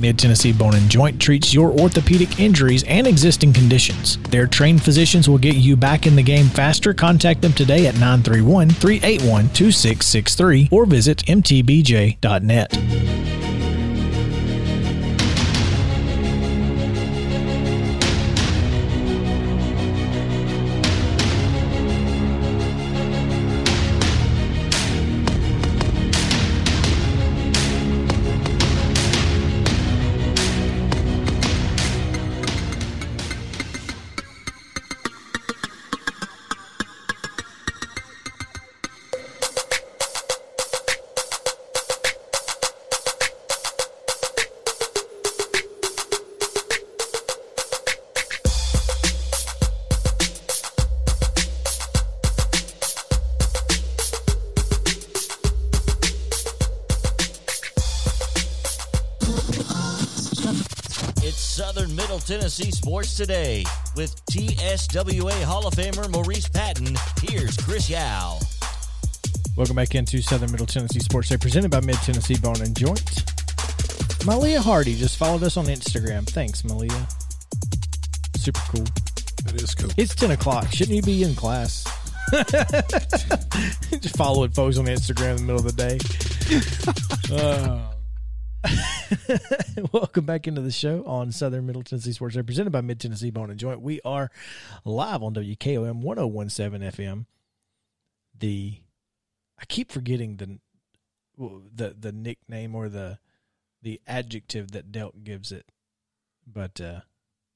Mid Tennessee Bone and Joint treats your orthopedic injuries and existing conditions. Their trained physicians will get you back in the game faster. Contact them today at 931 381 2663 or visit mtbj.net. Sports Today with TSWA Hall of Famer Maurice Patton. Here's Chris Yao. Welcome back into Southern Middle Tennessee Sports Day, presented by Mid Tennessee Bone and Joint. Malia Hardy just followed us on Instagram. Thanks, Malia. Super cool. That is cool. It's 10 o'clock. Shouldn't you be in class? just following folks on Instagram in the middle of the day. Uh, welcome back into the show on Southern Middle Tennessee Sports Day, presented by Mid Tennessee Bone and Joint. We are live on WKOM 1017 FM. The I keep forgetting the the the nickname or the the adjective that Delk gives it, but uh,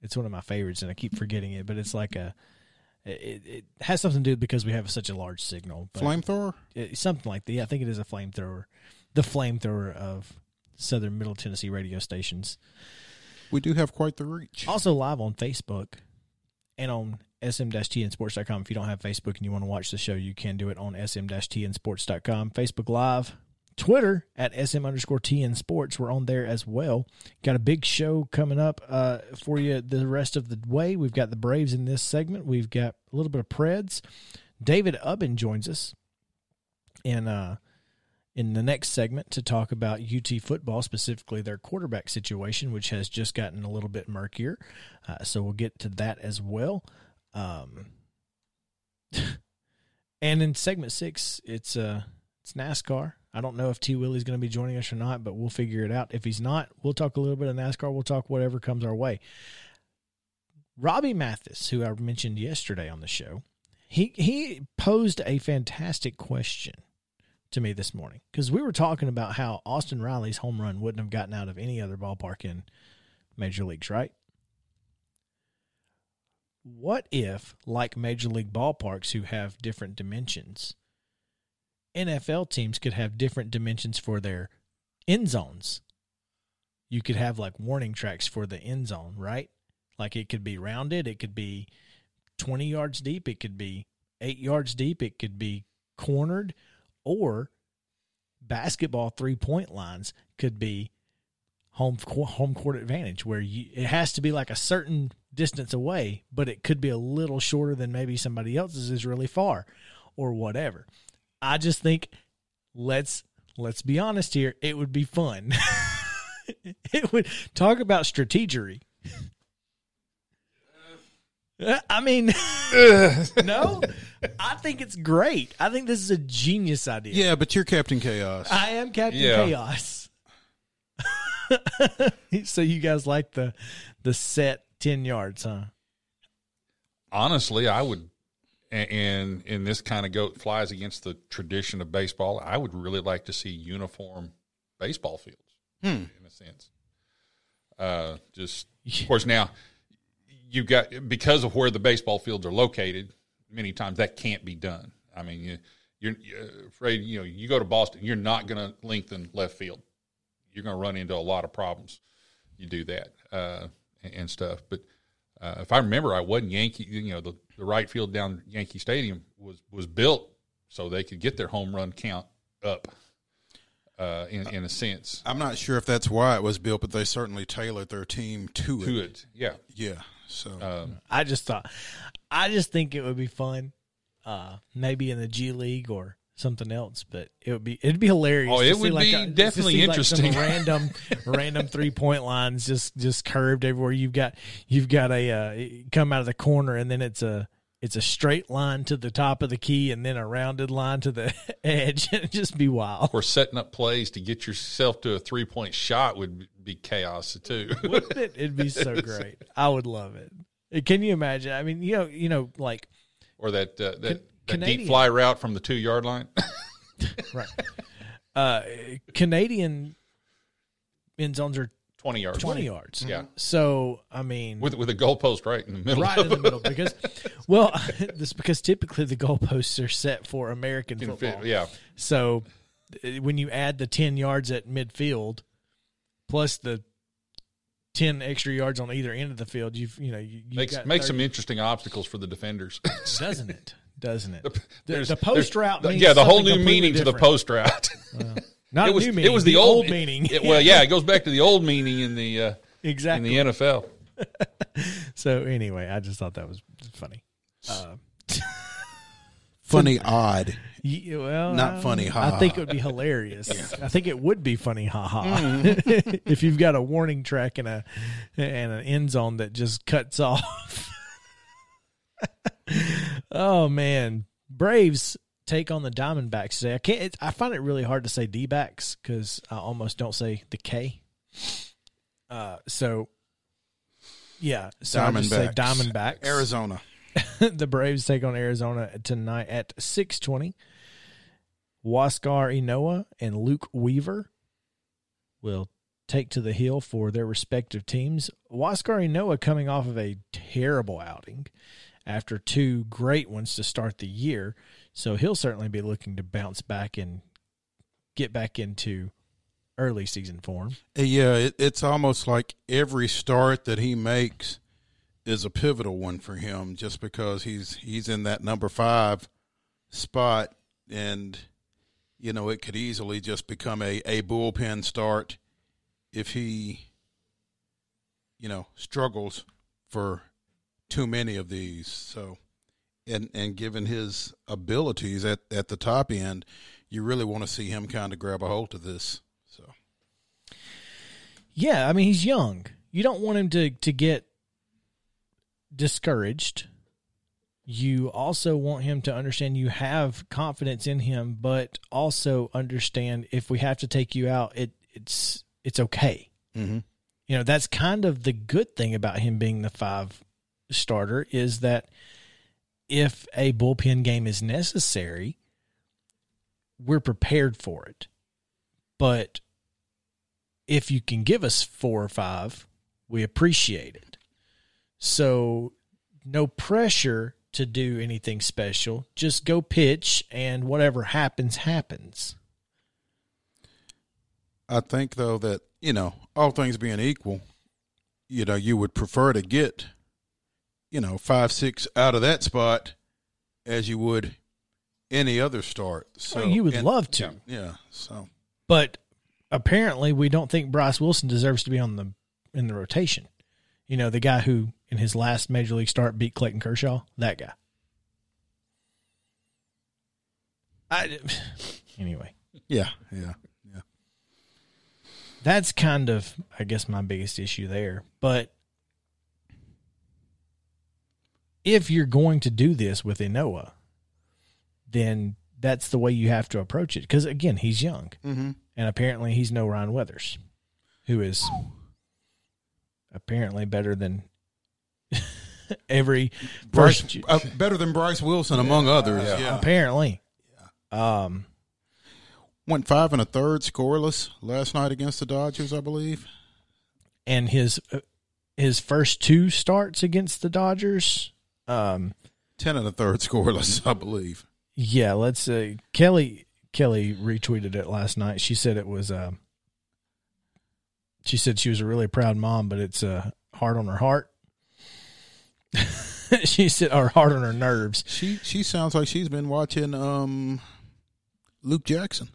it's one of my favorites, and I keep forgetting it. But it's like a it, it has something to do because we have such a large signal. Flamethrower? something like that. Yeah, I think it is a flamethrower, the flamethrower of Southern Middle Tennessee radio stations. We do have quite the reach. Also live on Facebook and on sm-tnsports.com. If you don't have Facebook and you want to watch the show, you can do it on sm-tnsports.com. Facebook Live. Twitter at sm underscore tn sports. We're on there as well. Got a big show coming up uh, for you the rest of the way. We've got the Braves in this segment. We've got a little bit of Preds. David Ubben joins us and uh, in the next segment to talk about UT football, specifically their quarterback situation, which has just gotten a little bit murkier. Uh, so we'll get to that as well. Um, and in segment six, it's uh, it's NASCAR. I don't know if T Willie's going to be joining us or not, but we'll figure it out. If he's not, we'll talk a little bit of NASCAR. We'll talk whatever comes our way. Robbie Mathis, who I mentioned yesterday on the show, he he posed a fantastic question to me this morning because we were talking about how Austin Riley's home run wouldn't have gotten out of any other ballpark in major leagues, right? What if, like major league ballparks who have different dimensions, NFL teams could have different dimensions for their end zones? You could have like warning tracks for the end zone, right? Like it could be rounded, it could be 20 yards deep, it could be eight yards deep, it could be cornered, or basketball three point lines could be home home court advantage where you it has to be like a certain distance away but it could be a little shorter than maybe somebody else's is really far or whatever. I just think let's let's be honest here. It would be fun. It would talk about strategery. I mean, no, I think it's great. I think this is a genius idea. Yeah, but you're Captain Chaos. I am Captain Yeah. Chaos. so you guys like the the set ten yards, huh? honestly, I would, a- and and this kind of go flies against the tradition of baseball. I would really like to see uniform baseball fields in a sense. Uh, just of course now you've got because of where the baseball fields are located. Many times that can't be done. I mean, you, you're, you're afraid you know you go to Boston, you're not going to lengthen left field. You're going to run into a lot of problems. You do that uh, and, and stuff, but. Uh, if I remember, I wasn't Yankee. You know, the, the right field down Yankee Stadium was was built so they could get their home run count up. uh, in in a sense I'm not sure if that's why it was built, but they certainly tailored their team to it. it. Yeah, Yeah. So um, I just thought, I just think it would be fun, uh, maybe in the G League or something else. But it would be it'd be hilarious. Oh, it would like be a- definitely see like interesting. random, random three point lines just just curved everywhere. You've got you've got a uh, come out of the corner and then it's a. It's a straight line to the top of the key and then a rounded line to the edge. It'd just be wild. or setting up plays to get yourself to a three point shot would be chaos too. Wouldn't it? It'd be so great. I would love it. Can you imagine? I mean, you know, you know, like or that uh, that, that Canadian- deep fly route from the two yard line. right. Uh, Canadian end zones are Twenty yards. twenty yards. Yeah. So I mean, with with a goalpost right in the middle. right in the middle because, well, this because typically the goalposts are set for American In football. fit- yeah, So uh, when you add the ten yards at midfield, plus the ten extra yards on either end of the field, you've you know you you've makes makes some interesting obstacles for the defenders. doesn't it? Doesn't it? The, There's- the post route, the- yeah, the whole new meaning completely to the post route. Not it a was new meaning. it was the, old, old, meaning. it- well, yeah, it goes back to the old meaning in the uh, exactly in the NFL. So anyway, I just thought that was funny. Uh, funny, odd. y- well, Not I- funny, ha, I think it would be hilarious. I think it would be funny, ha ha. Mm-hmm. if you've got a warning track and a and an end zone that just cuts off. oh man, Braves take on the Diamondbacks today. I can't. It, I find it really hard to say D backs because I almost don't say the K. Uh, so yeah, so I just say Diamondbacks. Arizona. the Braves take on Arizona tonight at 620. Huascar Ynoa and Luke Weaver will take to the hill for their respective teams. Huascar Ynoa coming off of a terrible outing after two great ones to start the year. So he'll certainly be looking to bounce back and get back into early season form. Yeah, it, it's almost like every start that he makes is a pivotal one for him, just because he's he's in that number five spot, and you know it could easily just become a a bullpen start if he, you know, struggles for too many of these. So, and and given his abilities at at the top end, you really want to see him kind of grab a hold of this. So. Yeah, I mean he's young. You don't want him to to get discouraged. You also want him to understand you have confidence in him, but also understand if we have to take you out, it it's it's okay. Mm-hmm. You know, that's kind of the good thing about him being the five starter is that if a bullpen game is necessary, we're prepared for it. But if you can give us four or five, we appreciate it. So, no pressure to do anything special. Just go pitch, and whatever happens, happens. I think though that you know all things being equal, you know you would prefer to get, you know five six out of that spot, as you would any other start. So Well, you would and- love to, yeah. So but apparently, we don't think Bryce Wilson deserves to be on the in the rotation. You know, the guy who in his last major league start beat Clayton Kershaw, that guy. I anyway. yeah, yeah, yeah. that's kind of i guess my biggest issue there but if you're going to do this with Ynoa, then that's the way you have to approach it because again he's young Mm-hmm. and apparently he's no ryan weathers who is apparently better than every Bryce, first uh, better than Bryce Wilson among others. Yeah. Yeah. apparently um Went five and a third scoreless last night against the Dodgers, I believe. and his uh, his first two starts against the dodgers um Ten and a third scoreless, I believe. Yeah, let's say Kelly Kelly retweeted it last night. She said it was uh she said she was a really proud mom, but it's uh hard on her heart. she said or hard on her nerves. She she sounds like she's been watching um Luke Jackson.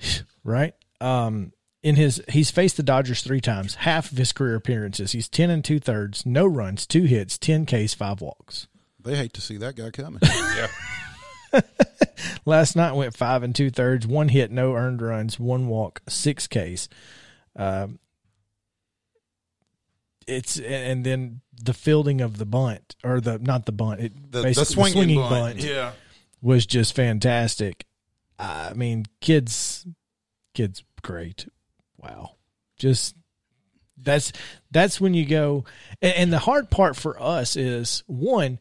Right? Um, in his he's faced the Dodgers three times, half of his career appearances. He's ten and two thirds, no runs, two hits, ten Ks, five walks. They hate to see that guy coming. Yeah. Last night went five and two thirds, one hit, no earned runs, one walk, six Ks. Um, it's and then the fielding of the bunt or the not the bunt, it The, the swinging, swinging bunt. bunt Yeah. was just fantastic. I mean, kids, kids, great. Wow, just that's that's when you go. And, and the hard part for us is one.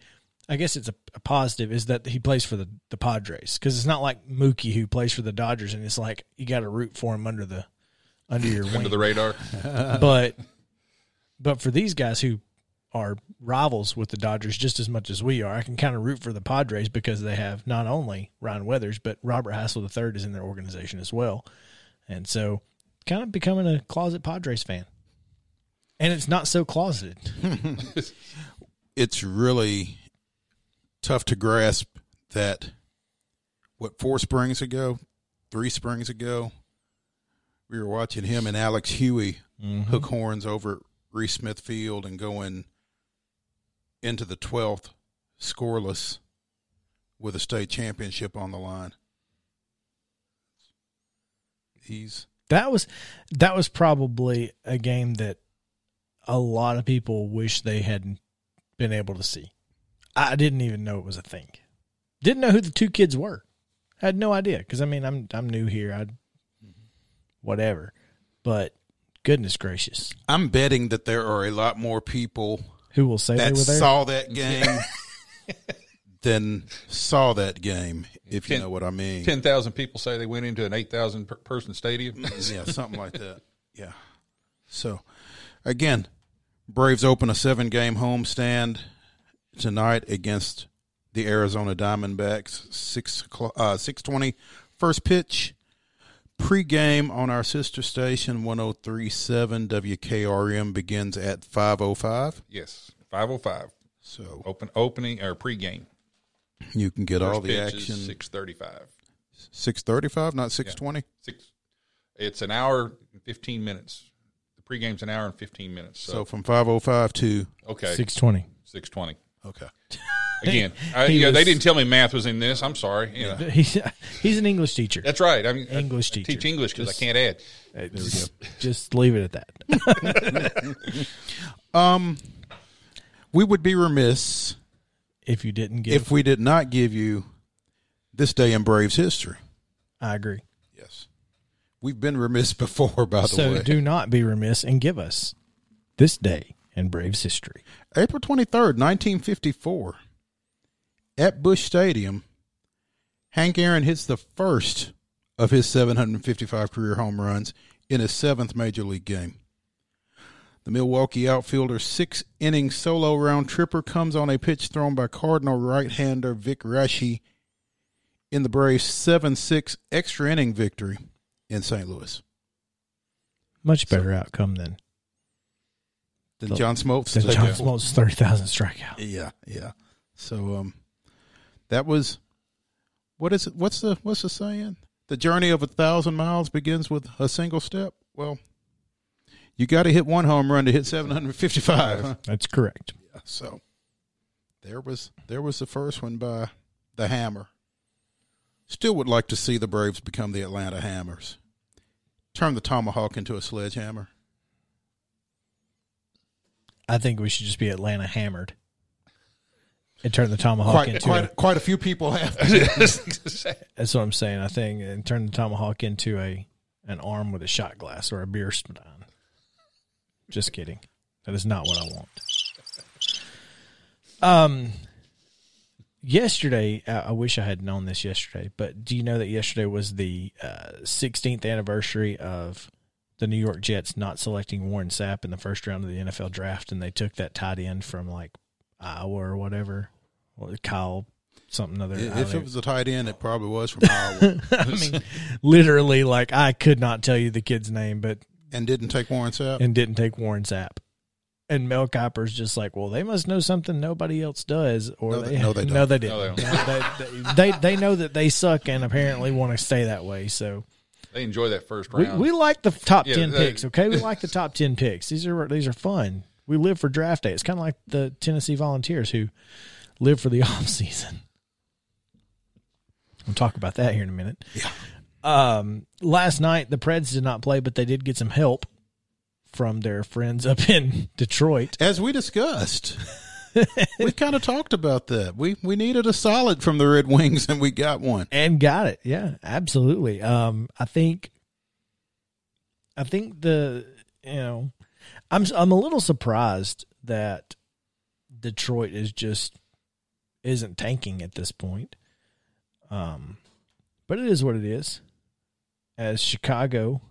I guess it's a, a positive is that he plays for the the Padres because it's not like Mookie who plays for the Dodgers and it's like you got to root for him under the under your wing Under the radar. but but for these guys who are rivals with the Dodgers just as much as we are, I can kind of root for the Padres because they have not only Ryan Weathers but Robert Hassell III is in their organization as well, and so kind of becoming a closet Padres fan. And it's not so closeted. It's really tough to grasp that what four springs ago, three springs ago, we were watching him and Alex Huey mm-hmm. hook horns over Reese Smith Field and going into the twelfth scoreless with a state championship on the line. He's That was that was probably a game that a lot of people wish they hadn't been able to see. I didn't even know it was a thing. Didn't know who the two kids were. Had no idea because I mean I'm I'm new here. I whatever, but goodness gracious, I'm betting that there are a lot more people who will say they that were there? saw that game than saw that game, if you know what I mean. Ten thousand people say they went into an eight thousand per person stadium. Yeah, something like that. Yeah. So, again, Braves open a seven game homestand tonight against the Arizona Diamondbacks. Six o'clock- uh, six twenty. First pitch. Pre-game on our sister station 1037 WKRM begins at 505. yes, five oh five. So Open opening or pregame. you can get all the Pitch action Six thirty five. 635, not 620. Six. It's an hour and fifteen minutes. The pregame's an hour and fifteen minutes. So So, from 505 to okay, Six twenty. six twenty. okay. Again, I, he you know, they didn't tell me math was in this. I'm sorry. You know, He's he's an English teacher. that's right. I mean, English I teacher. teach English because I can't add. Just, just leave it at that. Um we would be remiss If you didn't give, if we did not give you this day in Braves history. I agree. Yes. We've been remiss before, by the So way. So do not be remiss and give us this day in Braves history. April 23rd, 1954, at Busch Stadium, Hank Aaron hits the first of his 755 career home runs in his seventh major league game. The Milwaukee outfielder's six inning solo round tripper comes on a pitch thrown by Cardinal right hander Vic Raschi in the Braves' 7 6 extra inning victory in St. Louis. Much better outcome than, Then John Smoltz. than John it. Smoltz' 30,000 strikeout. Yeah, yeah. So um that was what is it what's the what's the saying? The journey of a thousand miles begins with a single step. Well, you got to hit one home run to hit 755. huh? That's correct. Yeah, so there was there was the first one by the Hammer. Still would like to see the Braves become the Atlanta Hammers. Turn the tomahawk into a sledgehammer. I think we should just be Atlanta hammered and turn the tomahawk Quite into. quite a, quite a few people have. that's what I'm saying. I think and turn the tomahawk into a an arm with a shot glass or a beer stein. Just kidding. That is not what I want. Um, yesterday, I I wish I had known this yesterday, but do you know that yesterday was the uh, 16th anniversary of the New York Jets not selecting Warren Sapp in the first round of the NFL draft, and they took that tight end from like Iowa or whatever, or Kyle something other. If it was a tight end, it probably was from Iowa. I mean, literally, like I could not tell you the kid's name, but and didn't take Warren Sapp. and didn't take Warren Sapp. And Mel Kiper's just like, well, they must know something nobody else does, or No, they they- no, they don't. they didn't. No, they No, they, they, they they know that they suck and apparently want to stay that way. So They enjoy that first We, round. we like the top Yeah, ten they- picks. Okay, we like the top ten picks. These are these are fun. We live for draft day. It's kind of like the Tennessee Volunteers who live for the off season. We'll talk about that here in a minute. Yeah. Um, last night the Preds did not play, but they did get some help from their friends up in Detroit. As we discussed, we kind of talked about that. We we needed a solid from the Red Wings, and we got one. and got it. Yeah, absolutely. Um, I think, I think the you know, I'm I'm a little surprised that Detroit is just isn't tanking at this point. Um, but it is what it is. As Chicago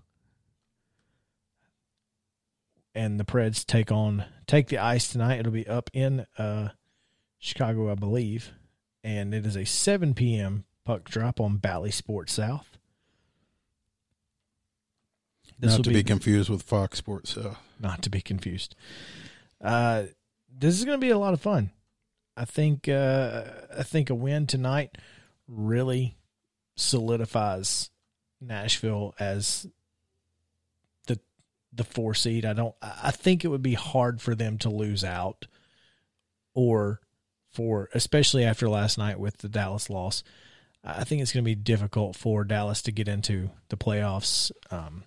and the Preds take on take the ice tonight, it'll be up in uh Chicago, I believe and it is a 7 p.m. puck drop on Bally Sports South. This Not to be, confused with Fox Sports South. not to be confused. Uh, this is going to be a lot of fun. I think uh, I think a win tonight really solidifies Nashville as the the four seed. I don't. I think it would be hard for them to lose out, or for especially after last night with the Dallas loss. I think it's going to be difficult for Dallas to get into the playoffs um,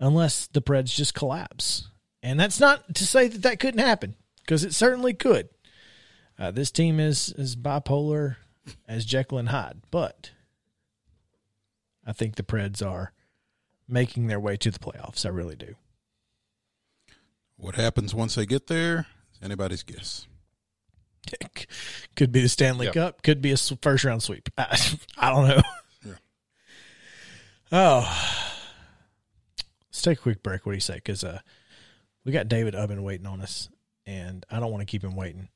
unless the Preds just collapse. And that's not to say that that couldn't happen because it certainly could. Uh, this team is as bipolar as Jekyll and Hyde, but I think the Preds are making their way to the playoffs. I really do. What happens once they get there? is Anybody's guess. could be the Stanley Yep. Cup, could be a first round sweep. I, I don't know. Yeah. Oh, let's take a quick break. What do you say? Because uh, we got David Ubben waiting on us, and I don't want to keep him waiting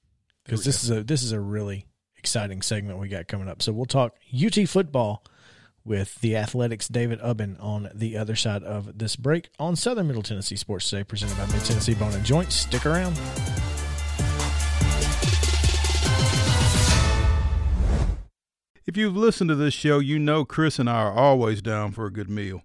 because this is a this is a really exciting segment we got coming up. So we'll talk UT football with the Athletics David Ubben on the other side of this break on Southern Middle Tennessee Sports Today, presented by Mid Tennessee Bone and Joint. Stick around. If you've listened to this show, you know Chris and I are always down for a good meal.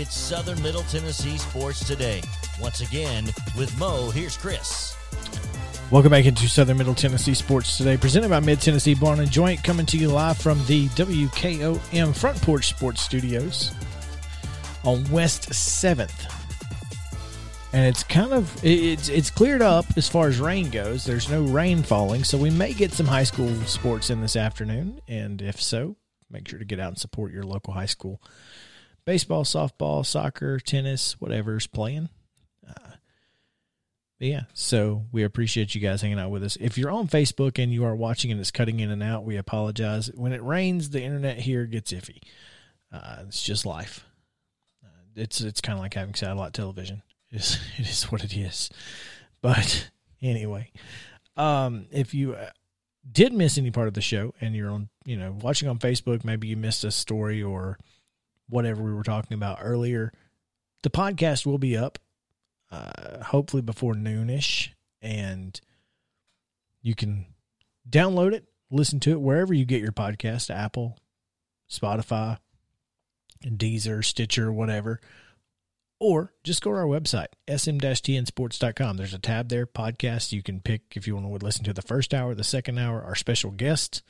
it's Southern Middle Tennessee Sports Today. Once again, with Mo, here's Chris. Welcome back into Southern Middle Tennessee Sports Today, presented by Mid Tennessee Bone and Joint, coming to you live from the WKOM Front Porch Sports Studios on West Seventh. And it's kind of it's it's cleared up as far as rain goes. There's no rain falling, so we may get some high school sports in this afternoon. And if so, make sure to get out and support your local high school baseball, softball, soccer, tennis, whatever's playing. But yeah, so we appreciate you guys hanging out with us. If you're on Facebook and you are watching and it's cutting in and out, we apologize. When it rains, the internet here gets iffy. Uh, it's just life. Uh, it's it's kind of like having satellite television. It's, it is what it is. But anyway, um, if you uh, did miss any part of the show and you're on, you know, watching on Facebook, maybe you missed a story or whatever we were talking about earlier, the podcast will be up uh, hopefully before noonish, and You can download it, listen to it wherever you get your podcast Apple, Spotify, Deezer, Stitcher, whatever. Or just go to our website, sm-tnsports.com. There's a tab there, podcast. You can pick if you want to listen to the first hour, the second hour, our special guests.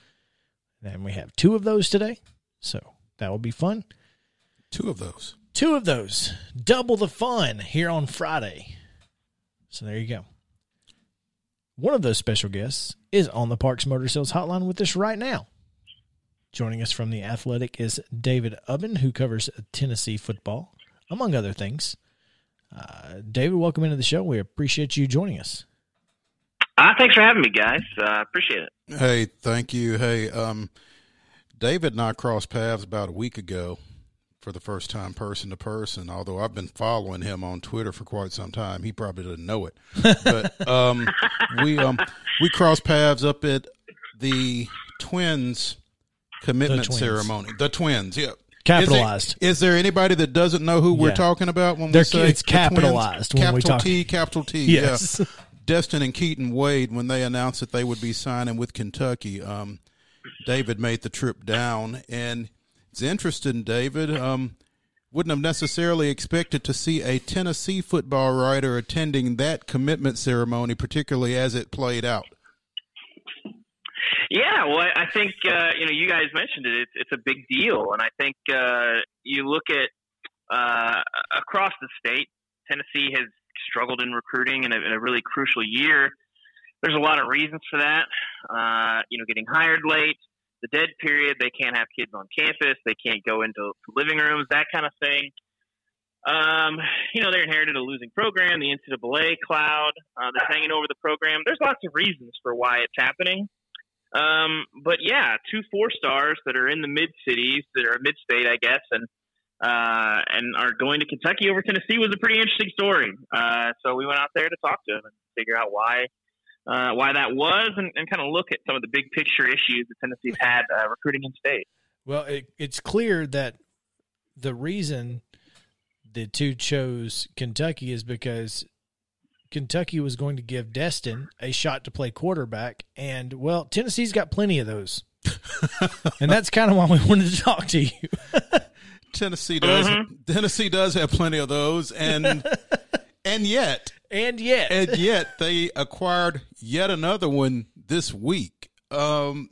And we have two of those today. So that will be fun. Two of those. Two of those. Double the fun here on Friday. So there you go. One of those special guests is on the Parks Motor Sales Hotline with us right now. Joining us from the Athletic is David Ubben, who covers Tennessee football, among other things. Uh, David, welcome into the show. We appreciate you joining us. Uh, thanks for having me, guys. Uh, appreciate it. Hey, thank you. Hey, um, David and I crossed paths about a week ago for the first time, person to person. Although I've been following him on Twitter for quite some time, he probably doesn't know it. But um, we um, we crossed paths up at the Twins commitment Twins. ceremony. The Twins, yeah. Capitalized. Is, it, is there anybody that doesn't know who we're talking about when They're- we say it's the Twins? capitalized when we Capital T, capital T. Yes. Yeah. Destin and Keaton Wade, when they announced that they would be signing with Kentucky, um, David made the trip down, and it's interesting. David um, wouldn't have necessarily expected to see a Tennessee football writer attending that commitment ceremony, particularly as it played out. Yeah, well, I think uh, you know you guys mentioned it. It's, it's a big deal, and I think uh, you look at uh, across the state, Tennessee has struggled in recruiting in a, in a really crucial year. There's a lot of reasons for that. Uh, you know, getting hired late, the dead period, they can't have kids on campus, they can't go into living rooms, that kind of thing. Um, you know, they inherited a losing program, the NCAA cloud uh, that's hanging over the program. There's lots of reasons for why it's happening. Um, but yeah, two four stars that are in the mid cities, that are mid state, I guess, and uh, and are going to Kentucky over Tennessee was a pretty interesting story. Uh, so we went out there to talk to them and figure out why uh, why that was, and, and kind of look at some of the big picture issues that Tennessee's had uh, recruiting in state. Well, it, it's clear that the reason the two chose Kentucky is because Kentucky was going to give Destin a shot to play quarterback, and well, Tennessee's got plenty of those, and that's kind of why we wanted to talk to you. Tennessee does. Tennessee does have plenty of those, and and yet And yet, and yet they acquired yet another one this week. Um,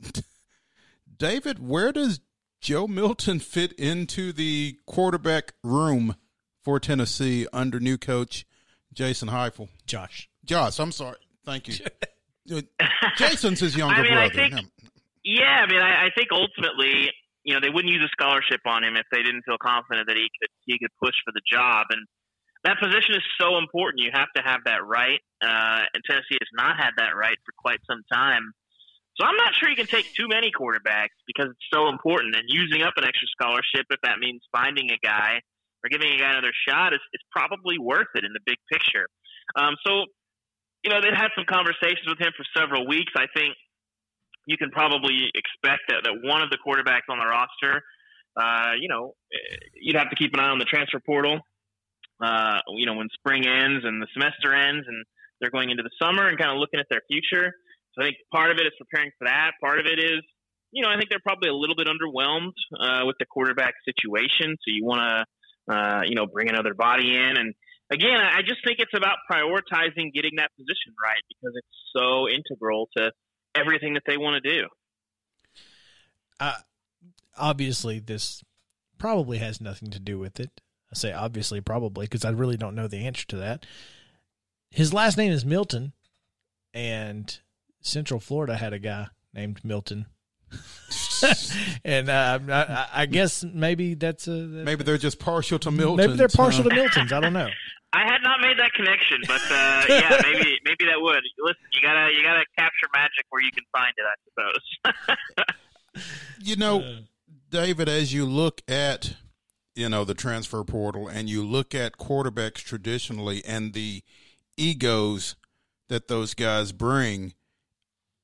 David, where does Joe Milton fit into the quarterback room for Tennessee under new coach Jason Heupel? Josh, Josh, I'm sorry. Thank you. Uh, Jason's his younger I mean, I brother. think- Yeah, I mean, I, I think ultimately, you know, they wouldn't use a scholarship on him if they didn't feel confident that he could he could push for the job. And that position is so important. You have to have that right, uh, and Tennessee has not had that right for quite some time. So I'm not sure you can take too many quarterbacks because it's so important. And using up an extra scholarship, if that means finding a guy or giving a guy another shot, is, is probably worth it in the big picture. Um, so, you know, they've had some conversations with him for several weeks. I think you can probably expect that, that one of the quarterbacks on the roster, uh, you know, eh, you'd have to keep an eye on the transfer portal. Uh, you know, when spring ends and the semester ends and they're going into the summer and kind of looking at their future. So I think part of it is preparing for that. Part of it is, you know, I think they're probably a little bit underwhelmed uh, with the quarterback situation. So you want to, uh, you know, bring another body in. And again, I just think it's about prioritizing getting that position right because it's so integral to everything that they want to do. uh, obviously this probably has nothing to do with it. I say obviously, probably, because I really don't know the answer to that. His last name is Milton, and Central Florida had a guy named Milton. and uh, I, I guess maybe that's a Maybe they're just partial to Milton. maybe they're partial to Miltons. I don't know. I had not made that connection, but uh, yeah, maybe maybe that would. Listen, you gotta you gotta capture magic where you can find it, I suppose. You know, David, as you look at you know the transfer portal and you look at quarterbacks traditionally and the egos that those guys bring,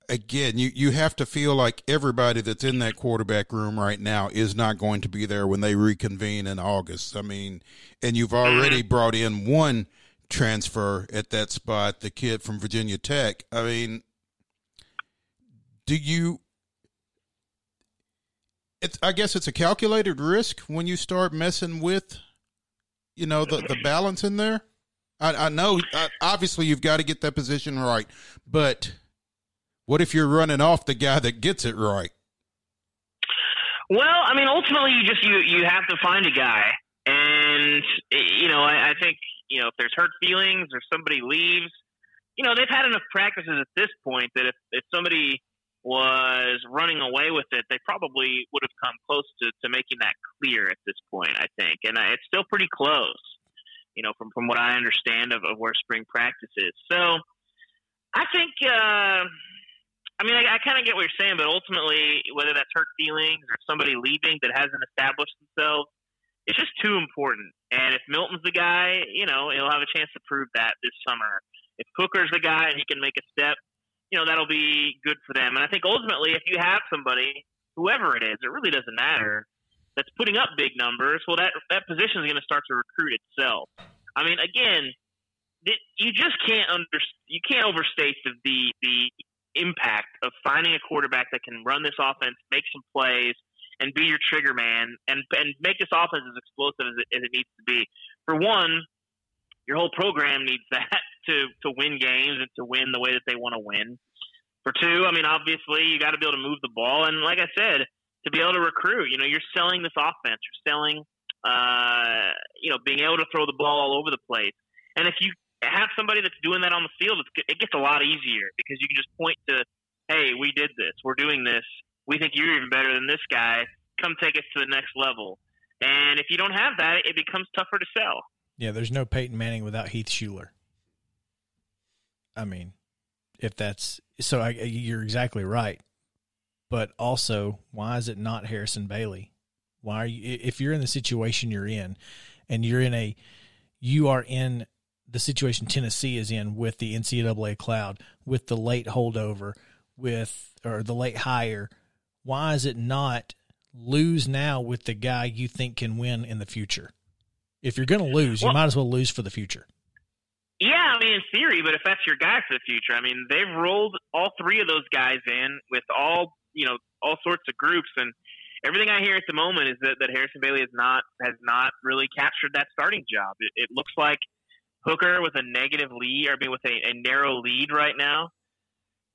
again, you you have to feel like everybody that's in that quarterback room right now is not going to be there when they reconvene in August. I mean, and you've mm-hmm. already brought in one transfer at that spot, the kid from Virginia Tech. I mean, do you? It's. I guess it's a calculated risk when you start messing with, you know, the the balance in there. I, I know. I, obviously, you've got to get that position right, but what if you're running off the guy that gets it right? Well, I mean, ultimately, you just you you have to find a guy, and you know, I, I think you know if there's hurt feelings or somebody leaves, you know, they've had enough practices at this point that if if somebody was running away with it, they probably would have come close to, to making that clear at this point, I think. And it's still pretty close, you know, from, from what I understand of, of where spring practice is. So I think, uh, I mean, I, I kind of get what you're saying, but ultimately, whether that's hurt feelings or somebody leaving that hasn't established themselves, it's just too important. And if Milton's the guy, you know, he'll have a chance to prove that this summer. If Hooker's the guy and he can make a step, you know, that'll be good for them. And I think ultimately, if you have somebody, whoever it is, it really doesn't matter, that's putting up big numbers, well, that that position is going to start to recruit itself. I mean, again, you just can't under you can't overstate the the, the impact of finding a quarterback that can run this offense, make some plays, and be your trigger man, and and make this offense as explosive as it, as it needs to be. For one, your whole program needs that to to win games and to win the way that they want to win. For two, I mean, obviously you got to be able to move the ball, and like I said, to be able to recruit. You know, you're selling this offense. You're selling, uh, you know, being able to throw the ball all over the place. And if you have somebody that's doing that on the field, it gets a lot easier because you can just point to, hey, we did this, we're doing this, we think you're even better than this guy. Come take us to the next level. And if you don't have that, it becomes tougher to sell. Yeah, there's no Peyton Manning without Heath Shuler. I mean, if that's so, I, you're exactly right. But also, why is it not Harrison Bailey? Why are you? If you're in the situation you're in, and you're in a, you are in the situation Tennessee is in with the NCAA cloud, with the late holdover, with or the late hire. Why is it not lose now with the guy you think can win in the future? If you're going to lose, you might as well lose for the future. Yeah, I mean, in theory, but if that's your guy for the future, I mean, they've rolled all three of those guys in with all you know all sorts of groups, and everything I hear at the moment is that, that Harrison Bailey has not has not really captured that starting job. It, it looks like Hooker with a negative lead, or I mean, with a, a narrow lead right now.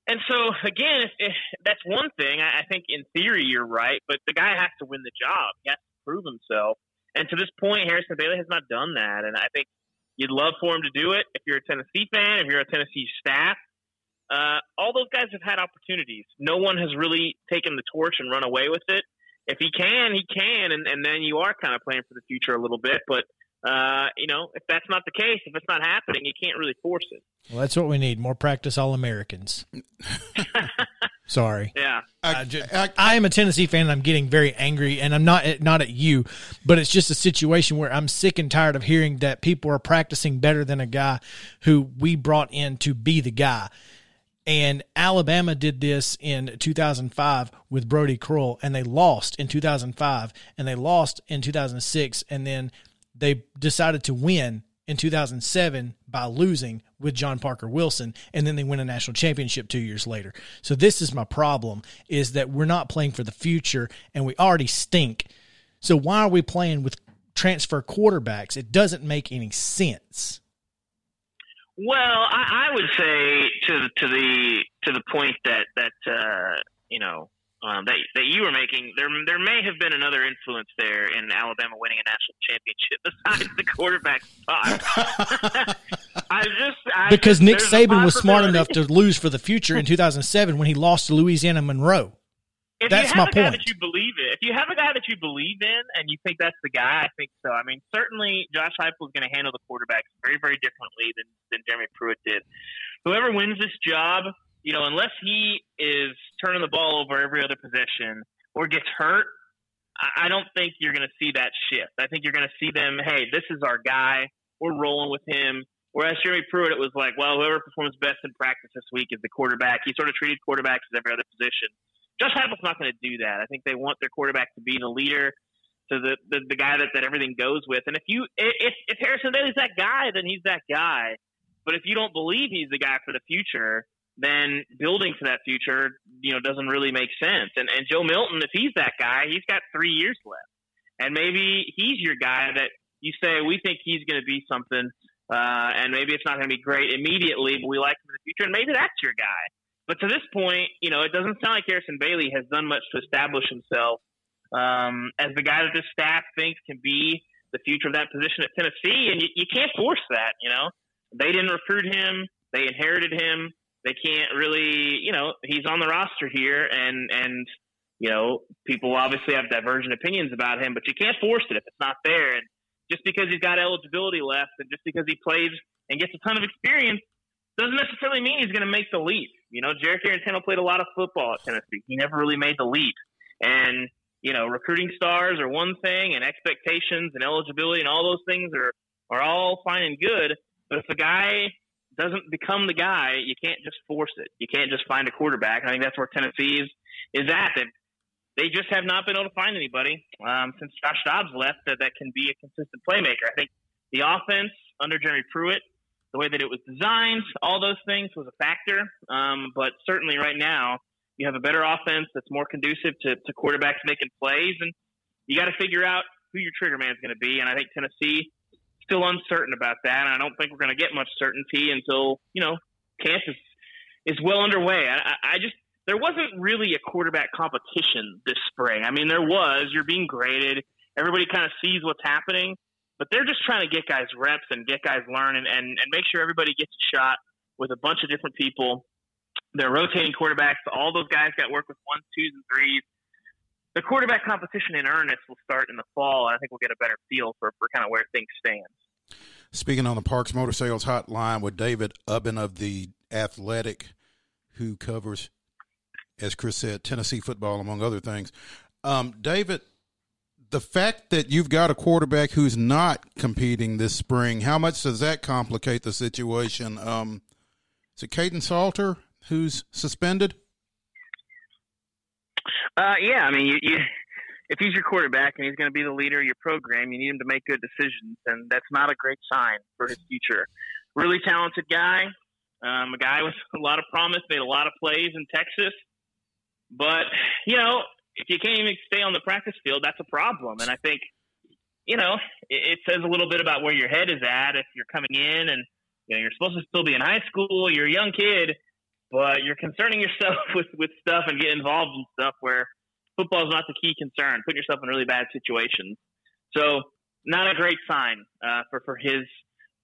And so, again, if, if that's one thing. I, I think in theory you're right, but the guy has to win the job. He has to prove himself. And to this point, Harrison Bailey has not done that. And I think you'd love for him to do it if you're a Tennessee fan, if you're a Tennessee staff. Uh, all those guys have had opportunities. No one has really taken the torch and run away with it. If he can, he can, and, and then you are kind of playing for the future a little bit. But uh, you know, if that's not the case, if it's not happening, you can't really force it. Well, that's what we need: more practice All Americans. Sorry. Yeah. I, I, I, am a Tennessee fan. and I'm getting very angry, and I'm not not at you, but it's just a situation where I'm sick and tired of hearing that people are practicing better than a guy who we brought in to be the guy. And Alabama did this in 2005 with Brody Croyle, and they lost in 2005, and they lost in 2006, and then they decided to win in 2007 by losing with John Parker Wilson and then they win a national championship 2 years later. So this is my problem is that we're not playing for the future and we already stink. So why are we playing with transfer quarterbacks? It doesn't make any sense. Well, I, I would say to to the to the point that that uh, you know um, that that you were making, there there may have been another influence there in Alabama winning a national championship besides the quarterback spot. I just I because just, Nick Saban was smart enough to lose for the future in 2007 when he lost to Louisiana Monroe. If that's you my have a guy point. that you believe in, if you have a guy that you believe in and you think that's the guy, I think so. I mean, certainly Josh Heupel is going to handle the quarterbacks very, very differently than, than Jeremy Pruitt did. Whoever wins this job, you know, unless he is turning the ball over every other possession or gets hurt, I don't think you're going to see that shift. I think you're going to see them, hey, this is our guy. We're rolling with him. Whereas Jeremy Pruitt, it was like, well, whoever performs best in practice this week is the quarterback. He sort of treated quarterbacks as every other position. Josh Heupel's not going to do that. I think they want their quarterback to be the leader, to the, the, the guy that, that everything goes with. And if you if if Harrison Bailey's that guy, then he's that guy. But if you don't believe he's the guy for the future, then building for that future, you know, doesn't really make sense. And and Joe Milton, if he's that guy, he's got three years left, and maybe he's your guy that you say we think he's going to be something, uh, and maybe it's not going to be great immediately, but we like him in the future, and maybe that's your guy. But to this point, you know, it doesn't sound like Harrison Bailey has done much to establish himself um, as the guy that this staff thinks can be the future of that position at Tennessee, and you, you can't force that. You know, they didn't recruit him; they inherited him they can't really, you know, he's on the roster here, and and you know, people obviously have divergent opinions about him, but you can't force it if it's not there. And just because he's got eligibility left, and just because he plays and gets a ton of experience, doesn't necessarily mean he's going to make the leap. You know, Jarrett Guarantano played a lot of football at Tennessee. He never really made the leap. And you know, recruiting stars are one thing, and expectations and eligibility and all those things are are all fine and good. But if a guy doesn't become the guy, you can't just force it. You can't just find a quarterback. I think that's where Tennessee is, is at. They just have not been able to find anybody um, since Josh Dobbs left that, that can be a consistent playmaker. I think the offense under Jeremy Pruitt, the way that it was designed, all those things was a factor. Um, but certainly right now, you have a better offense that's more conducive to, to quarterbacks making plays, and you got to figure out who your trigger man is going to be. And I think Tennessee still uncertain about that. I don't think we're going to get much certainty until you know camp is is well underway. I, I just there wasn't really a quarterback competition this spring. I mean, there was. You're being graded. Everybody kind of sees what's happening, but they're just trying to get guys reps and get guys learning and, and make sure everybody gets a shot with a bunch of different people. They're rotating quarterbacks. All those guys got work with ones, twos, and threes. The quarterback competition in earnest will start in the fall, and I think we'll get a better feel for, for kind of where things stand. Speaking on the Parks Motor Sales Hotline with David Ubben of the Athletic, who covers, as Chris said, Tennessee football among other things. Um, David, the fact that you've got a quarterback who's not competing this spring, how much does that complicate the situation? Um, is it Kaidon Salter who's suspended? Uh, yeah, I mean, you, you if he's your quarterback and he's going to be the leader of your program, you need him to make good decisions, and that's not a great sign for his future. Really talented guy, um, a guy with a lot of promise, made a lot of plays in Texas, but you know, if you can't even stay on the practice field, that's a problem. And I think, you know, it, it says a little bit about where your head is at if you're coming in and you know you're supposed to still be in high school, you're a young kid, but you're concerning yourself with with stuff and getting involved in stuff where football is not the key concern. Putting yourself in really bad situations. So not a great sign uh, for for his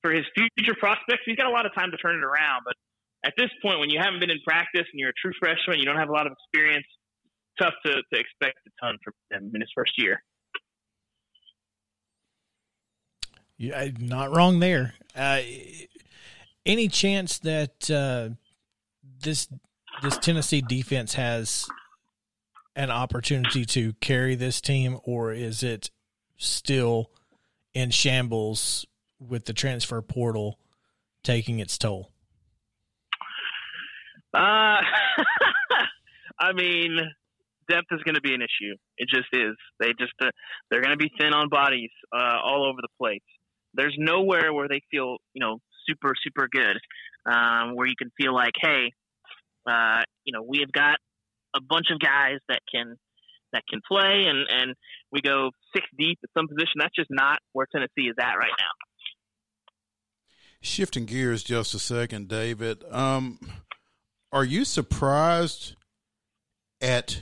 for his future prospects. He's got a lot of time to turn it around, but at this point, when you haven't been in practice and you're a true freshman, you don't have a lot of experience. Tough to, to expect a ton from him in his first year. Yeah, not wrong there. Uh, any chance that uh, this this Tennessee defense has an opportunity to carry this team, or is it still in shambles with the transfer portal taking its toll? Uh, I mean, depth is going to be an issue. It just is. They just uh, they're going to be thin on bodies uh, all over the place. There's nowhere where they feel you know super super good, um, where you can feel like, hey, uh, you know, we have got a bunch of guys that can that can play, and and we go six deep at some position. That's just not where Tennessee is at right now. Shifting gears just a second, David. Um, are you surprised at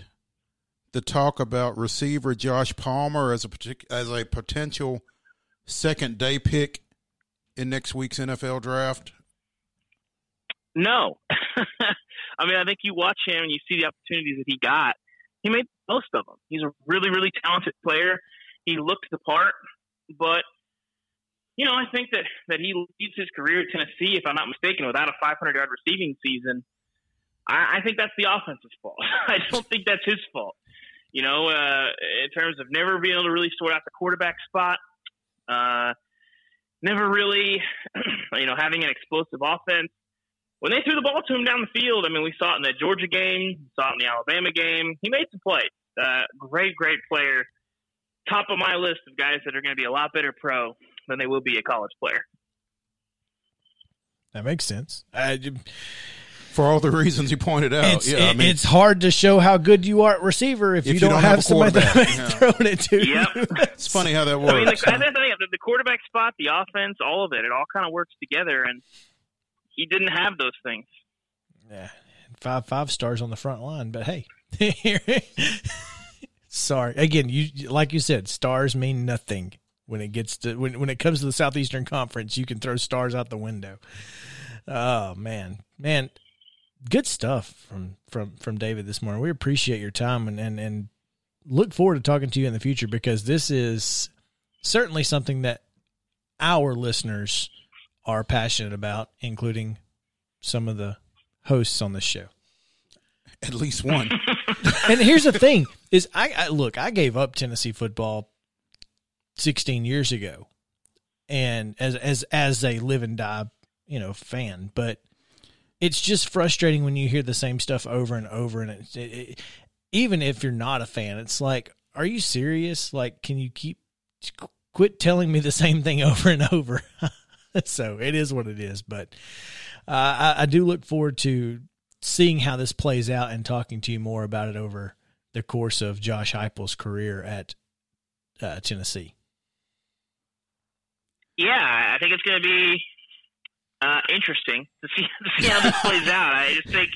the talk about receiver Josh Palmer as a partic- as a potential second day pick in next week's NFL draft? No, I mean, I think you watch him and you see the opportunities that he got. He made most of them. He's a really, really talented player. He looks the part, but you know, I think that that he leads his career at Tennessee, if I'm not mistaken, without a 500 yard receiving season. I, I think that's the offense's fault. I don't think that's his fault. You know, uh, in terms of never being able to really sort out the quarterback spot, uh, never really, you know, having an explosive offense when they threw the ball to him down the field, I mean, we saw it in the Georgia game, saw it in the Alabama game. He made some plays. Uh, great, great player. Top of my list of guys that are going to be a lot better pro than they will be a college player. That makes sense. Uh, for all the reasons you pointed out. It's, yeah, I mean, it's hard to show how good you are at receiver if, you, don't, have, a somebody. Yeah. throwing it to Yep. you. it's funny how that I mean, works. the, I think the, the quarterback spot, the offense, all of it, it all kind of works together, and he didn't have those things. Yeah, five five stars on the front line, but hey, sorry again. You like you said, stars mean nothing when it gets to when when it comes to the Southeastern Conference. You can throw stars out the window. Oh man, man, good stuff from from from David this morning. We appreciate your time and and and look forward to talking to you in the future because this is certainly something that our listeners are passionate about, including some of the hosts on the show. At least one. And here's the thing: is I, I look, I gave up Tennessee football 16 years ago, and as as as a live and die, you know, fan. But it's just frustrating when you hear the same stuff over and over, and it, it, it, even if you're not a fan, it's like, are you serious? Like, can you keep quit telling me the same thing over and over? so it is what it is, but uh, I, I do look forward to seeing how this plays out and talking to you more about it over the course of Josh Heupel's career at uh, Tennessee. Yeah, I think it's going to be uh, interesting to see to see how this plays out. I just think,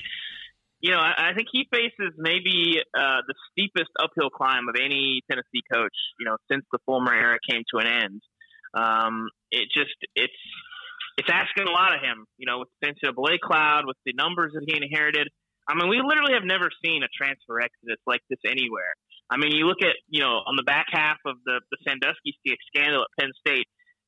you know, I, I think he faces maybe uh, the steepest uphill climb of any Tennessee coach, you know, since the Fulmer era came to an end. Um, it just it's it's asking a lot of him, you know, with the NCAA cloud, with the numbers that he inherited. I mean, we literally have never seen a transfer exodus like this anywhere. I mean, you look at, you know, on the back half of the, the Sandusky scandal at Penn State,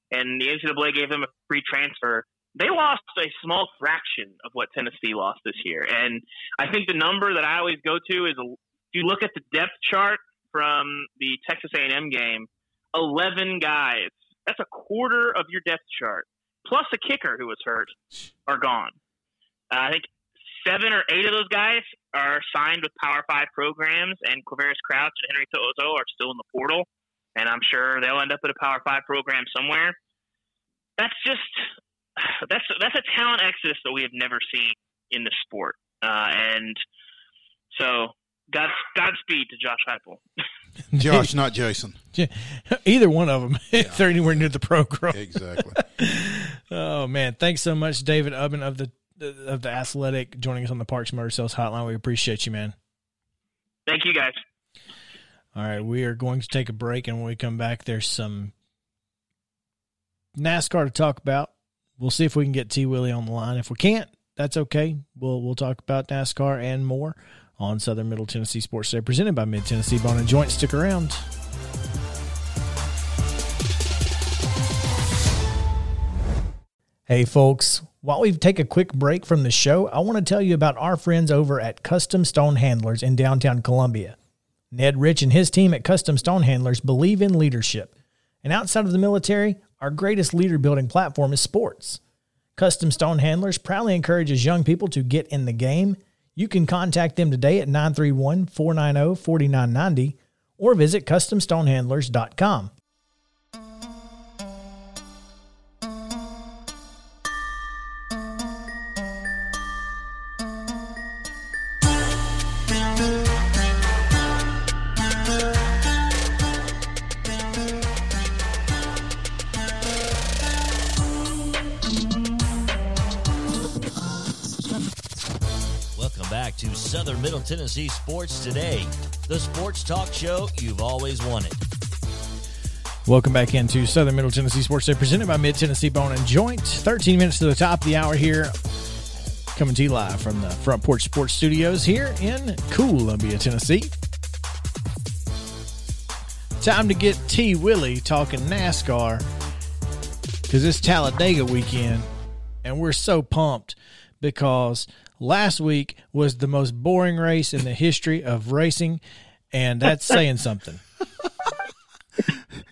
and the NCAA gave them a free transfer. They lost a small fraction of what Tennessee lost this year. And I think the number that I always go to is if you look at the depth chart from the Texas A&M game, 11 guys. That's a quarter of your depth chart plus a kicker who was hurt, are gone. Uh, I think seven or eight of those guys are signed with Power Five programs, and Quavaris Crouch and Henry To'o To'o are still in the portal, and I'm sure they'll end up at a Power Five program somewhere. That's just that's that's a talent exodus that we have never seen in the sport, uh, and so God Godspeed to Josh Heupel. Josh, not Jason. Either one of them, if they're anywhere near the program. Exactly. Oh man, thanks so much, David Ubben of the of the Athletic, joining us on the Parks Motor Sales Hotline. We appreciate you, man. Thank you, guys. All right, we are going to take a break, and when we come back, there's some NASCAR to talk about. We'll see if we can get T Willie on the line. If we can't, that's okay. We'll we'll talk about NASCAR and more on Southern Middle Tennessee Sports Day, presented by Mid Tennessee Bone and Joint. Stick around. Hey, folks. While we take a quick break from the show, I want to tell you about our friends over at Custom Stone Handlers in downtown Columbia. Ned Rich and his team at Custom Stone Handlers believe in leadership. And outside of the military, our greatest leader building platform is sports. Custom Stone Handlers proudly encourages young people to get in the game. You can contact them today at 931 490 4990 or visit CustomStonehandlers.com. Tennessee Sports Today, the sports talk show you've always wanted. Welcome back into Southern Middle Tennessee Sports Day, presented by Mid Tennessee Bone and Joint. 13 minutes to the top of the hour here, coming to you live from the Front Porch Sports Studios here in Columbia, Tennessee. Time to get T Willie talking NASCAR because it's Talladega weekend, and we're so pumped because last week was the most boring race in the history of racing, and that's saying something.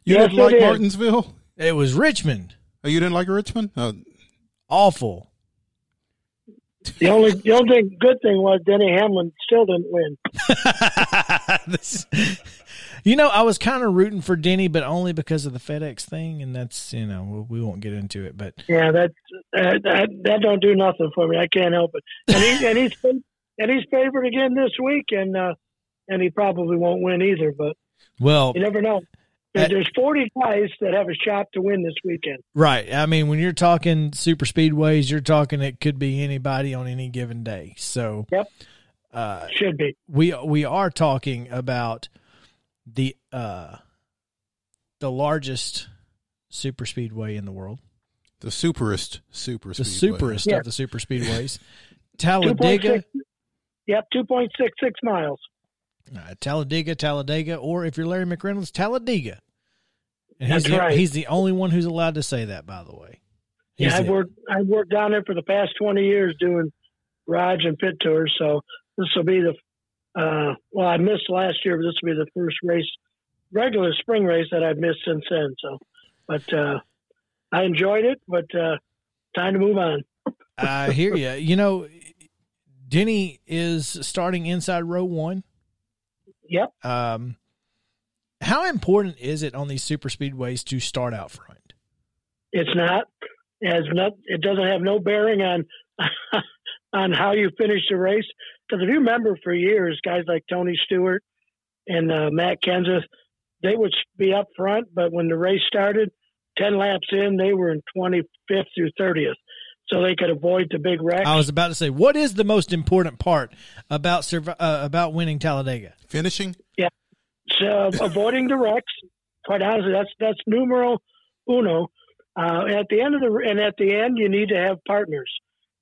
You Yes, didn't like it is. Martinsville? It was Richmond. Oh, you didn't like Richmond? Oh, Awful. The only the only good thing was Denny Hamlin still didn't win. This- you know, I was kind of rooting for Denny, but only because of the FedEx thing, and that's you know we, won't get into it. But Yeah, that's Uh, that that don't do nothing for me. I can't help it. And, he, and he's and he's favored again this week, and uh, and he probably won't win either. But Well, you never know. At- There's 40 guys that have a shot to win this weekend. right. I mean, when you're talking super speedways, you're talking it could be anybody on any given day. So, Yep. uh, Should be. we we are talking about the uh the largest super speedway in the world, The superest super the speedway. superest Yeah. of the super speedways, Talladega, 2.6 Yep, 2.66 miles. uh, Talladega, Talladega, or if you're Larry McReynolds, Talladega. And he's That's the, right. he's the only one who's allowed to say that, by the way. He's Yeah, I've worked I've worked down there for the past 20 years doing garage and pit tours. So this will be the uh, well, I missed last year, but this will be the first race, regular spring race that I've missed since then. So, but uh, I enjoyed it. But uh, time to move on. I hear you. You know, Denny is starting inside row one. Yep. Um, how important is it on these super speedways to start out front? It's not. It has not. It doesn't have no bearing on on how you finish the race. Because if you remember, for years, guys like Tony Stewart and uh, Matt Kenseth, they would be up front, but when the race started, ten laps in, they were in twenty fifth through thirtieth, so they could avoid the big wreck. I was about to say, what is the most important part about survi- uh, about winning Talladega? Finishing? Yeah, so avoiding the wrecks. Quite honestly, that's that's numero uno. Uh, at the end of the and at the end, you need to have partners,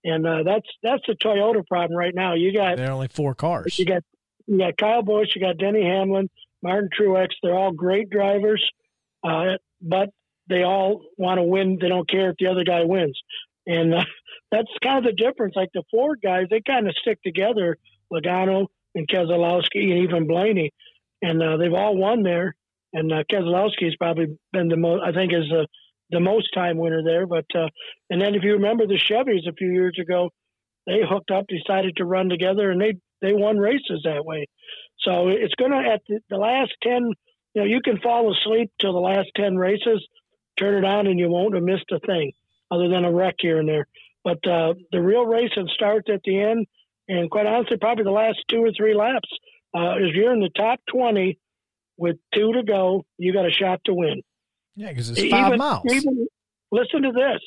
and uh, that's that's the Toyota problem right now. You got There are only four cars. you got you got Kyle Busch, you got Denny Hamlin, Martin Truex. They're all great drivers, uh, but they all want to win. They don't care if the other guy wins, and uh, that's kind of the difference. Like the Ford guys, they kind of stick together. Logano and Keselowski and even Blaney, and uh, they've all won there. And uh, Keselowski's probably been the most. I think is the the most time winner there. But uh, and then if you remember the Chevys a few years ago, they hooked up, decided to run together, and they they won races that way. So it's going to at the, the last ten. You know, you can fall asleep till the last ten races, turn it on, and you won't have missed a thing, other than a wreck here and there. But uh, the real racing starts at the end, and quite honestly, probably the last two or three laps. Uh, if you're in the top twenty with two to go, you got a shot to win. Yeah, because it's five even, miles. Even listen to this.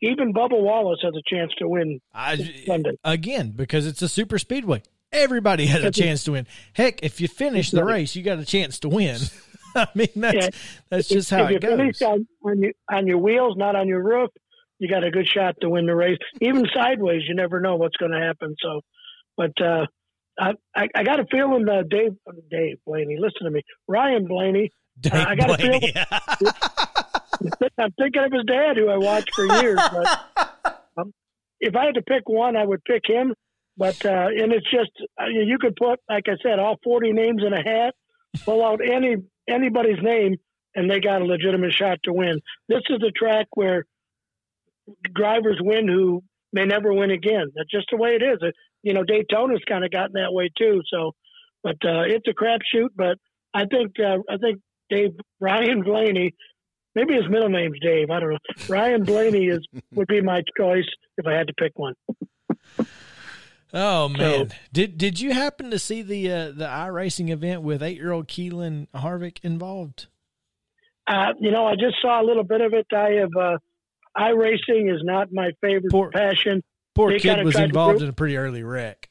Even Bubba Wallace has a chance to win I, Sunday. again, because it's a super speedway. Everybody has a chance to win. Heck, if you finish the race, you got a chance to win. I mean, that's Yeah. that's just how if you it goes. on, on, your, on your wheels, not on your roof, you got a good shot to win the race. Even sideways, you never know what's going to happen. So, but uh, I, I, I got a feeling uh, Dave Dave Blaney. Listen to me, Ryan Blaney. Dave I gotta feel- Blaney. I'm thinking of his dad, who I watched for years. But um, if I had to pick one, I would pick him. But uh, and it's just uh, you could put, like I said, all 40 names in a hat, pull out any anybody's name, and they got a legitimate shot to win. This is the track where drivers win who may never win again. That's just the way it is. It, you know, Daytona's kind of gotten that way too. So, but uh, it's a crapshoot. But I think uh, I think Dave Ryan Blaney maybe his middle name's Dave. I don't know. Ryan Blaney is would be my choice if I had to pick one. Oh man, did did you happen to see the uh, the iRacing event with eight year old Keelan Harvick involved? Uh, you know, I just saw a little bit of it. I have uh, iRacing is not my favorite Poor- passion. Poor They kid was involved prove- in a pretty early wreck.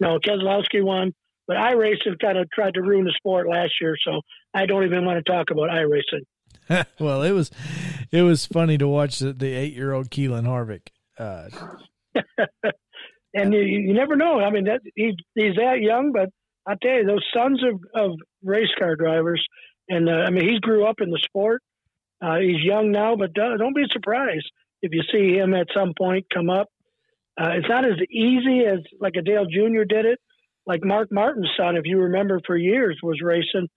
No, Keselowski won, but iRacing kind of tried to ruin the sport last year. So I don't even want to talk about iRacing. well, it was it was funny to watch the, the eight year old Keelan Harvick. Uh, and you, you never know. I mean, that, he's he's that young, but I tell you, those sons of, of race car drivers, and uh, I mean, he grew up in the sport. Uh, he's young now, but don't, don't be surprised if you see him at some point come up. Uh, it's not as easy as like a Dale Jr. did it. Like Mark Martin's son, if you remember, for years was racing,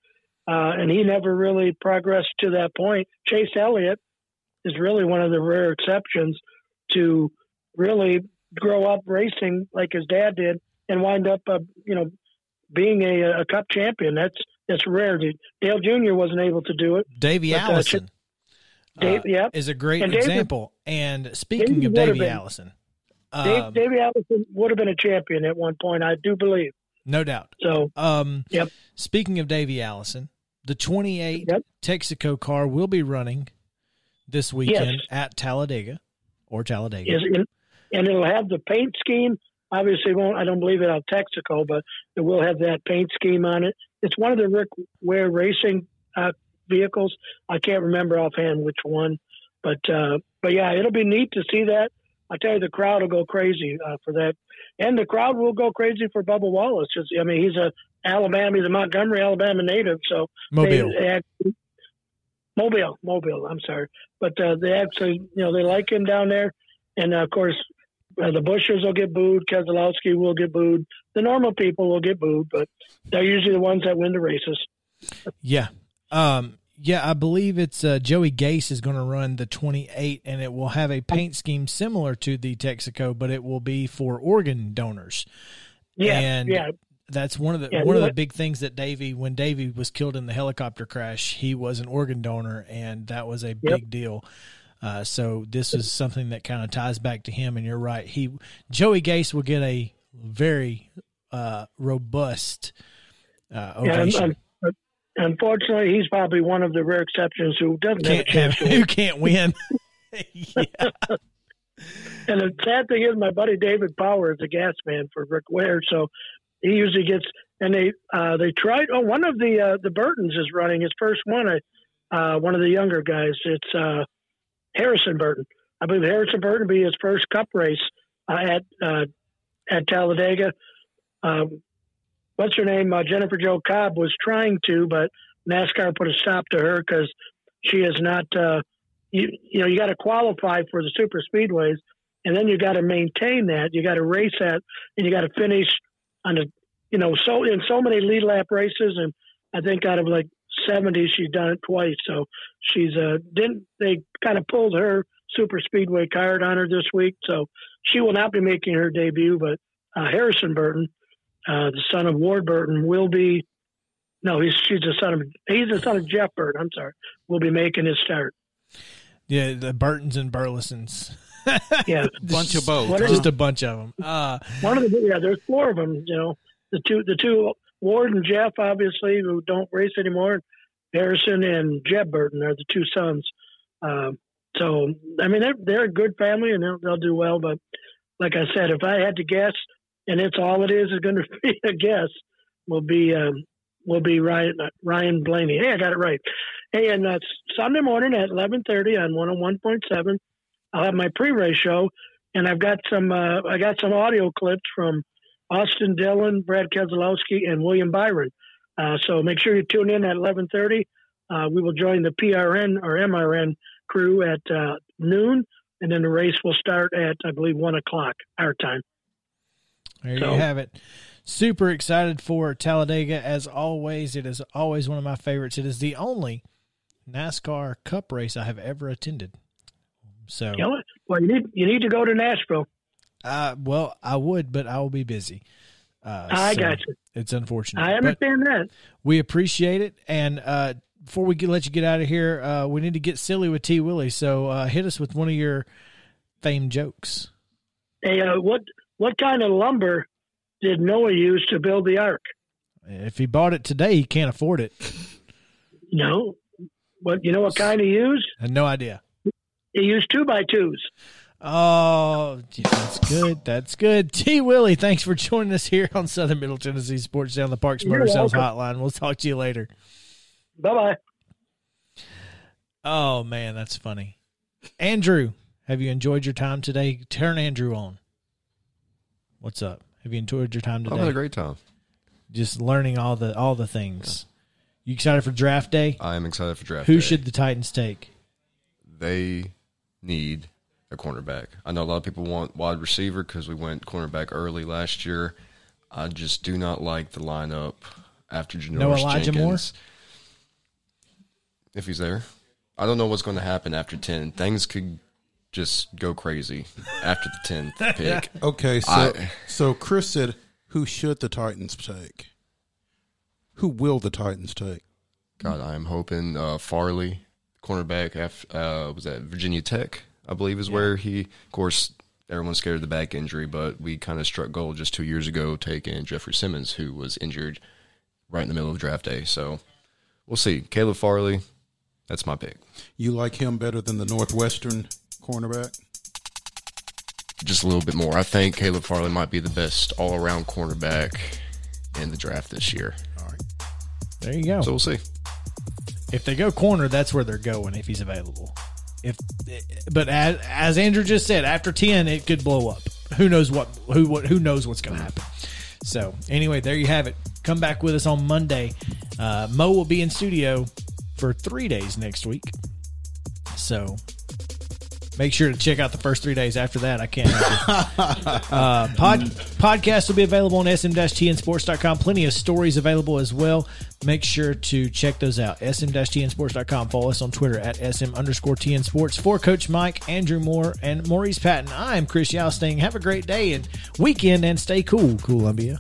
uh, and he never really progressed to that point. Chase Elliott is really one of the rare exceptions to really grow up racing like his dad did and wind up, uh, you know, being a, a cup champion. That's that's rare. Dale Jr. wasn't able to do it. Davey But, uh, Allison. Dave, uh, yep. is a great And example. And speaking of would have Davey been- Allison, um, Davey Allison would have been a champion at one point, I do believe. No doubt. So Um, Yep. Speaking of Davey Allison, the 28 Yep. Texaco car will be running this weekend Yes. at Talladega or Talladega. in, and it'll have the paint scheme. Obviously, won't I don't believe it on Texaco, but it will have that paint scheme on it. It's one of the Rick Ware racing uh, vehicles. I can't remember offhand which one, but uh, but yeah, it'll be neat to see that. I tell you, the crowd will go crazy uh, for that, and the crowd will go crazy for Bubba Wallace. Just, I mean, he's a Alabama, he's a Montgomery, Alabama native, so Mobile. they, they Mobile, Mobile. I'm sorry, but uh, they actually, you know, they like him down there, and uh, of course, uh, the Bushers will get booed. Keselowski will get booed. The normal people will get booed, but they're usually the ones that win the races. Yeah. Um, yeah, I believe it's uh, Joey Gase is going to run the 28, and it will have a paint scheme similar to the Texaco, but it will be for organ donors. Yeah, And yeah, That's one of the Yeah, one of the big things that Davey, when Davey was killed in the helicopter crash, he was an organ donor, and that was a big deal. Uh, so this is something that kind of ties back to him. And you're right, he Joey Gase will get a very uh, robust uh, yeah. ovation. un- un- unfortunately, he's probably one of the rare exceptions who doesn't have a can't have, chance to who win. can't win. And the sad thing is, my buddy David Power is a gas man for Rick Ware, so he usually gets. And they uh, they tried. Oh, one of the uh, the Burtons is running his first one. Uh, one of the younger guys. It's uh, Harrison Burton. I believe Harrison Burton will be his first Cup race uh, at uh, at Talladega. Um, what's her name? Uh, Jennifer Jo Cobb was trying to, but NASCAR put a stop to her because she is not. Uh, you you know you got to qualify for the super speedways, and then you got to maintain that. You got to race that, and you got to finish on the you know so in so many lead lap races, and I think out of like seventy, she's done it twice. So she's uh didn't they kind of pulled her super speedway card on her this week, so she will not be making her debut. But uh, Harrison Burton, uh, the son of Ward Burton, will be. No, he's she's the son of he's the son of Jeff Burton. I'm sorry, will be making his start. yeah, the Burtons and Burlesons. Yeah, Bunch of both. What is- Just a bunch of them. Uh, one of the yeah, there's four of them. You know, the two the two Ward and Jeff, obviously, who don't race anymore. Harrison and Jeb Burton are the two sons. Um, so I mean, they're they're a good family and they'll they'll do well. But like I said, if I had to guess, and it's all it is is going to be a guess, will be um, will be Ryan Ryan Blaney. Hey, I got it right. Hey, and that's Sunday morning at eleven thirty on one hundred one point seven. I'll have my pre-race show, and I've got some uh, I got some audio clips from Austin Dillon, Brad Keselowski, and William Byron. Uh, so make sure you tune in at 11:30. Uh, we will join the PRN or MRN crew at uh, noon, and then the race will start at I believe one o'clock our time. There So- you have it. Super excited for Talladega as always. It is always one of my favorites. It is the only NASCAR Cup race I have ever attended. So, You know? Well, you need you need to go to Nashville. uh, well, I would, but I will be busy. Uh, I so got you. It's unfortunate. I understand that. we appreciate it. And uh, before we get, let you get out of here, uh, we need to get silly with T. Willie. So uh, hit us with one of your famed jokes. Hey, uh, what what kind of lumber did Noah use to build the ark? If he bought it today, he can't afford it. No, But you know what kind he used? I had no idea. He used two by twos. Oh, gee, that's good. That's good. T. Willie, thanks for joining us here on Southern Middle Tennessee Sports Down the Parks Motor Sales. Hotline. We'll talk to you later. Bye bye. Oh man, that's funny. Andrew, have you enjoyed your time today? Turn Andrew on. What's up? Have you enjoyed your time today? I'm having a great time. Just learning all the all the things. You excited for draft day? I am excited for draft. Who day. should the Titans take? they need a cornerback? I know a lot of people want wide receiver because we went cornerback early last year. I just do not like the lineup after Janoris No Elijah Moore? Jenkins. If he's there, I don't know what's going to happen after ten. Things could just go crazy after the tenth pick. Okay, so I- so Chris said, "Who should the Titans take? Who will the Titans take?" God, I am hoping uh, Farley, cornerback. After, uh, was at Virginia Tech? I believe is where he. Of course, everyone's scared of the back injury, but we kind of struck gold just two years ago, taking Jeffrey Simmons, who was injured right in the middle of draft day. So we'll see. Caleb Farley, that's my pick. You like him better than the Northwestern cornerback? Just a little bit more. I think Caleb Farley might be the best all around cornerback in the draft this year. All right. There you go. So we'll see. if they go corner, that's where they're going if he's available. If, but as, as Andrew just said, after ten, it could blow up. Who knows what? Who what? Who knows what's going to happen? So anyway, there you have it. Come back with us on Monday. Uh, Mo will be in studio for three days next week. So make sure to check out the first three days after that. I can't uh, pod, podcast will be available on sm-tnsports.com. Plenty of stories available as well. Make sure to check those out. sm-tnsports.com. Follow us on Twitter at sm underscore tn sports. For Coach Mike, Andrew Moore, and Maurice Patton, I'm Chris Yausting. Have a great day and weekend and stay cool, Columbia.